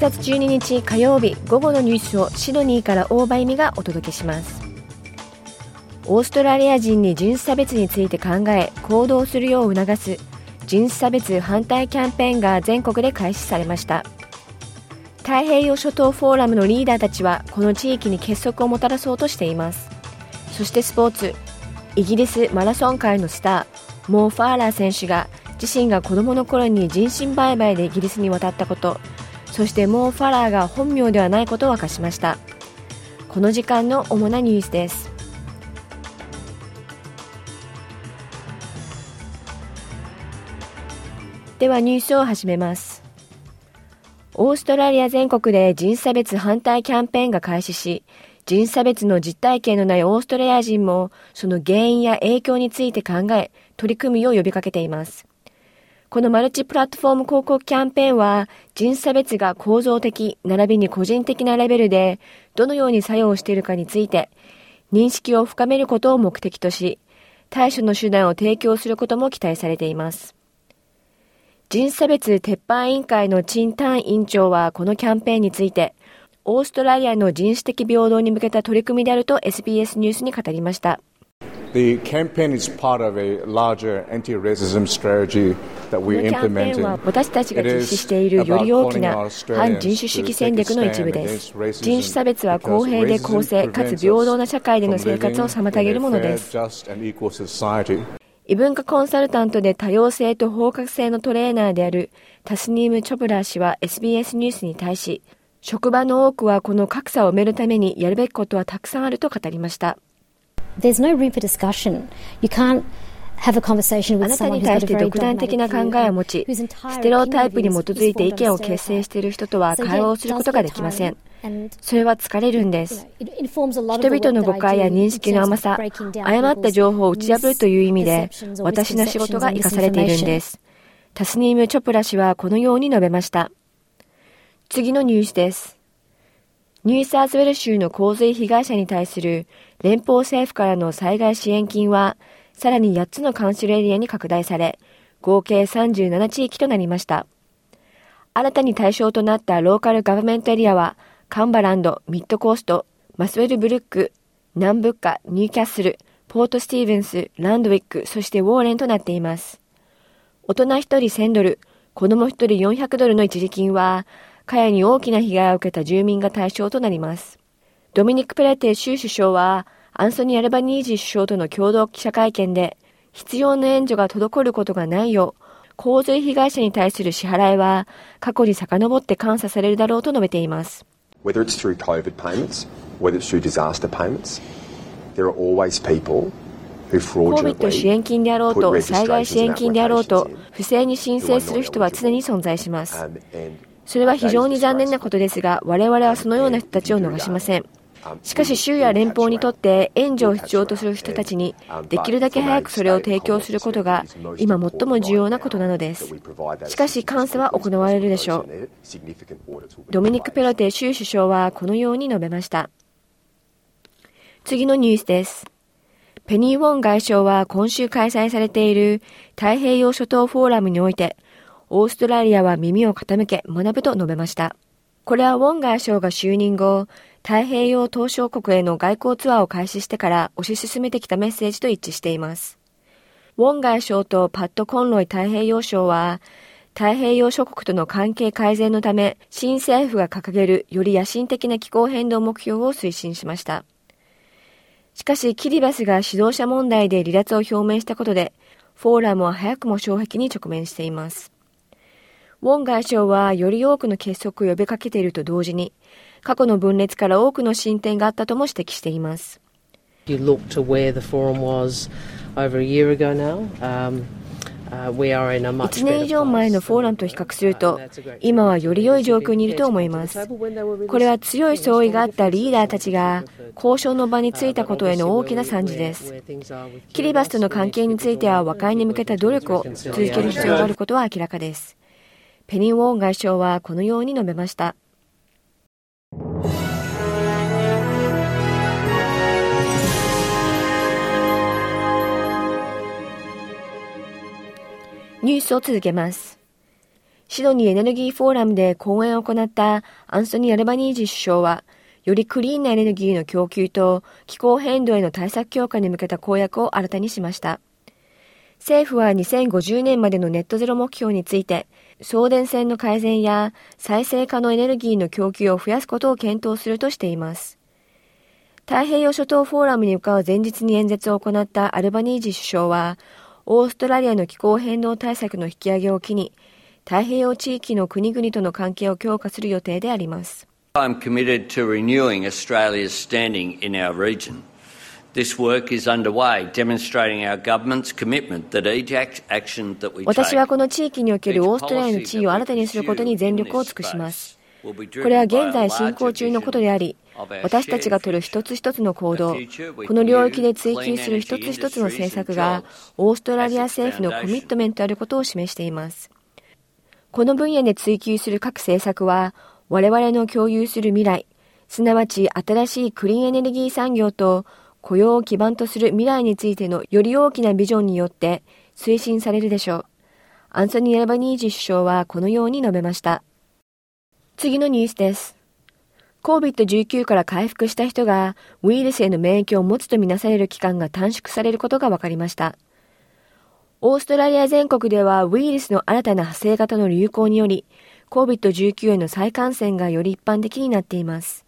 月12日火曜日午後のニュースをシドニーから大場意味がお届けします。オーストラリア人に人種差別について考え行動するよう促す人種差別反対キャンペーンが全国で開始されました。太平洋諸島フォーラムのリーダーたちはこの地域に結束をもたらそうとしています。そしてスポーツ。イギリスマラソン界のスターモー・ファーラー選手が自身が子供の頃に人身売買でイギリスに渡ったこと。そしてモー・ファラーが本名ではないことを明かしました。この時間の主なニュースです。ではニュースを始めます。オーストラリア全国で人差別反対キャンペーンが開始し人差別の実体験のないオーストラリア人もその原因や影響について考え取り組むよう呼びかけています。このマルチプラットフォーム広告キャンペーンは人差別が構造的並びに個人的なレベルでどのように作用しているかについて認識を深めることを目的とし対処の手段を提供することも期待されています。人差別撤廃委員会のチン・タン委員長はこのキャンペーンについてオーストラリアの人種的平等に向けた取り組みであると SBS ニュースに語りました。The campaign is part of a larger anti-racism strategy that we このキャンペーンは私たちが実施しているより大きな反人種主義戦略の一部です。人種差別は公平で公正かつ平等な社会での生活を妨げるものです。異文化コンサルタントで多様性と包括性のトレーナーであるタスニーム・チョプラー氏は SBS ニュースに対し、職場の多くはこの格差を埋めるためにやるべきことはたくさんあると語りました。There's no room for discussion. You can't あなたに対して独断的な考えを持ち、ステレオタイプに基づいて意見を結成している人とは会話をすることができません。それは疲れるんです。人々の誤解や認識の甘さ、誤った情報を打ち破るという意味で、私の仕事が生かされているんです。タスニーム・チョプラ氏はこのように述べました。次のニュースです。ニューサーズウェル州の洪水被害者に対する連邦政府からの災害支援金は、さらに8つのカウンシルエリアに拡大され、合計37地域となりました。新たに対象となったローカルガバメントエリアは、カンバランド、ミッドコースト、マスウェルブルック、南ブッカ、ニューキャッスル、ポートスティーブンス、ランドウィック、そしてウォーレンとなっています。大人1人1000ドル、子供1人400ドルの一時金は、かやに大きな被害を受けた住民が対象となります。ドミニク・プレテ州首相は、アンソニー・アルバニージー首相との共同記者会見で、必要な援助が滞ることがないよう、洪水被害者に対する支払いは過去に遡って監査されるだろうと述べています。Whether it's through COVID payments, whether it's through disaster payments, there are always people コビット支援金であろうと、災害支援金であろうと、不正に申請する人は常に存在します。それは非常に残念なことですが、我々はそのような人たちを逃しません。しかし州や連邦にとって援助を必要とする人たちにできるだけ早くそれを提供することが今最も重要なことなのです。しかし監査は行われるでしょう。ドミニク・ペロテ州首相はこのように述べました。次のニュースです。ペニー・ウォン外相は今週開催されている太平洋諸島フォーラムにおいてオーストラリアは耳を傾け学ぶと述べました。これはウォン外相が就任後、太平洋島小国への外交ツアーを開始してから推し進めてきたメッセージと一致しています。ウォン外相とパット・コンロイ太平洋相は、太平洋諸国との関係改善のため、新政府が掲げるより野心的な気候変動目標を推進しました。しかし、キリバスが指導者問題で離脱を表明したことで、フォーラムは早くも障壁に直面しています。ウォン外相はより多くの結束を呼びかけていると同時に、過去の分裂から多くの進展があったとも指摘しています。You look to where the forum was over a year ago now. Um, 1年以上前のフォーラムと比較すると、今はより良い状況にいると思います。これは強い相違があったリーダーたちが交渉の場についたことへの大きな賛辞です。キリバスとの関係については和解に向けた努力を続ける必要があることは明らかです。ペニー・ウォン外相はこのように述べました。ニュースを続けます。シドニーエネルギーフォーラムで講演を行ったアンソニー・アルバニージ首相は、よりクリーンなエネルギーの供給と気候変動への対策強化に向けた公約を新たにしました。政府は2050年までのネットゼロ目標について、送電線の改善や再生可能エネルギーの供給を増やすことを検討するとしています。太平洋諸島フォーラムに向かう前日に演説を行ったアルバニージ首相は、オーストラリアの気候変動対策の引き上げを機に、太平洋地域の国々との関係を強化する予定であります。I'm committed to renewing Australia's standing in our region. 私はこの地域におけるオーストラリアの地位を新たにすることに全力を尽くします。これは現在進行中のことであり、私たちが取る一つ一つの行動、この領域で追求する一つ一つの政策が、オーストラリア政府のコミットメントであることを示しています。この分野で追求する各政策は、我々の共有する未来、すなわち新しいクリーンエネルギー産業と雇用を基盤とする未来についてのより大きなビジョンによって推進されるでしょう。アンソニー・アルバニージ首相はこのように述べました。次のニュースです。COVID-19 から回復した人がウイルスへの免疫を持つとみなされる期間が短縮されることが分かりました。オーストラリア全国ではウイルスの新たな派生型の流行により COVID-19 への再感染がより一般的になっています。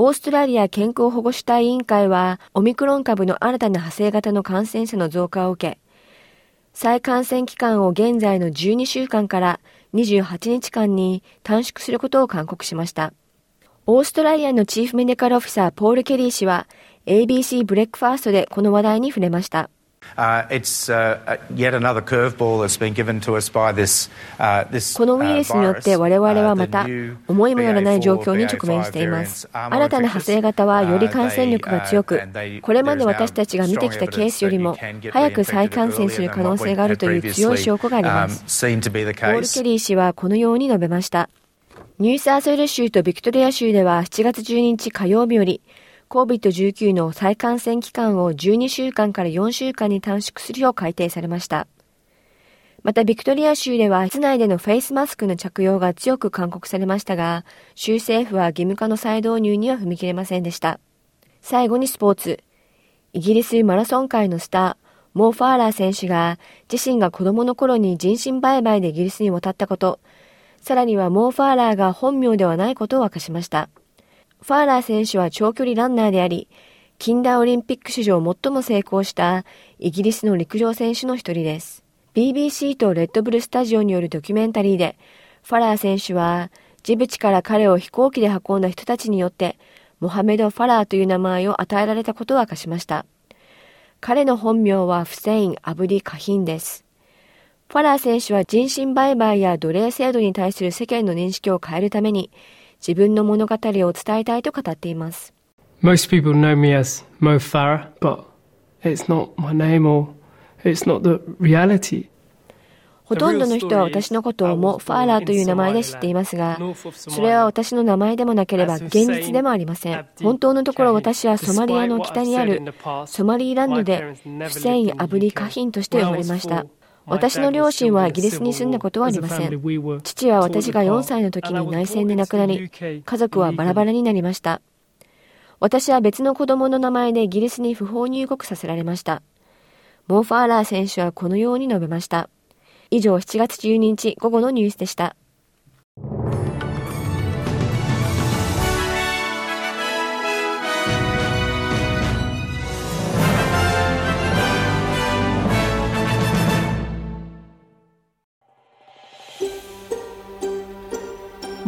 オーストラリア健康保護主体委員会はオミクロン株の新たな派生型の感染者の増加を受け、再感染期間を現在の12週間から28日間に短縮することを勧告しました。オーストラリアのチーフメディカルオフィサーポール・ケリー氏は ABC ブレックファーストでこの話題に触れました。このウイルスによって我々はまた思いもよらない状況に直面しています。新たな派生型はより感染力が強く、これまで私たちが見てきたケースよりも早く再感染する可能性があるという強い証拠があります。ポール・ケリー氏はこのように述べました。ニューサーセル州とビクトリア州では7月12日火曜日より COVID-19 の再感染期間を12週間から4週間に短縮するよう改定されました。またビクトリア州では室内でのフェイスマスクの着用が強く勧告されましたが、州政府は義務化の再導入には踏み切れませんでした。最後にスポーツ。イギリスマラソン界のスター、モー・ファーラー選手が自身が子供の頃に人身売買でイギリスに渡ったこと、さらにはモー・ファーラーが本名ではないことを明かしました。ファーラー選手は長距離ランナーであり、近代オリンピック史上最も成功したイギリスの陸上選手の一人です。BBC とレッドブルスタジオによるドキュメンタリーで、ファラー選手はジブチから彼を飛行機で運んだ人たちによって、モハメド・ファラーという名前を与えられたことを明かしました。彼の本名はフセイン・アブディ・カヒンです。ファラー選手は人身売買や奴隷制度に対する世間の認識を変えるために、自分の物語を伝えたいと語っています。Most people know me as Mo Farah, but it's not my name or it's not the reality. ほとんどの人は私のことをモ・ファーラーという名前で知っていますが、それは私の名前でもなければ現実でもありません。本当のところ私はソマリアの北にあるソマリーランドでフセイン・アブリ・カヒンとして生まれました。私の両親はイギリスに住んだことはありません。父は私が4歳の時に内戦で亡くなり、家族はバラバラになりました。私は別の子供の名前でイギリスに不法入国させられました。モーファーラー選手はこのように述べました。以上7月12日午後のニュースでした。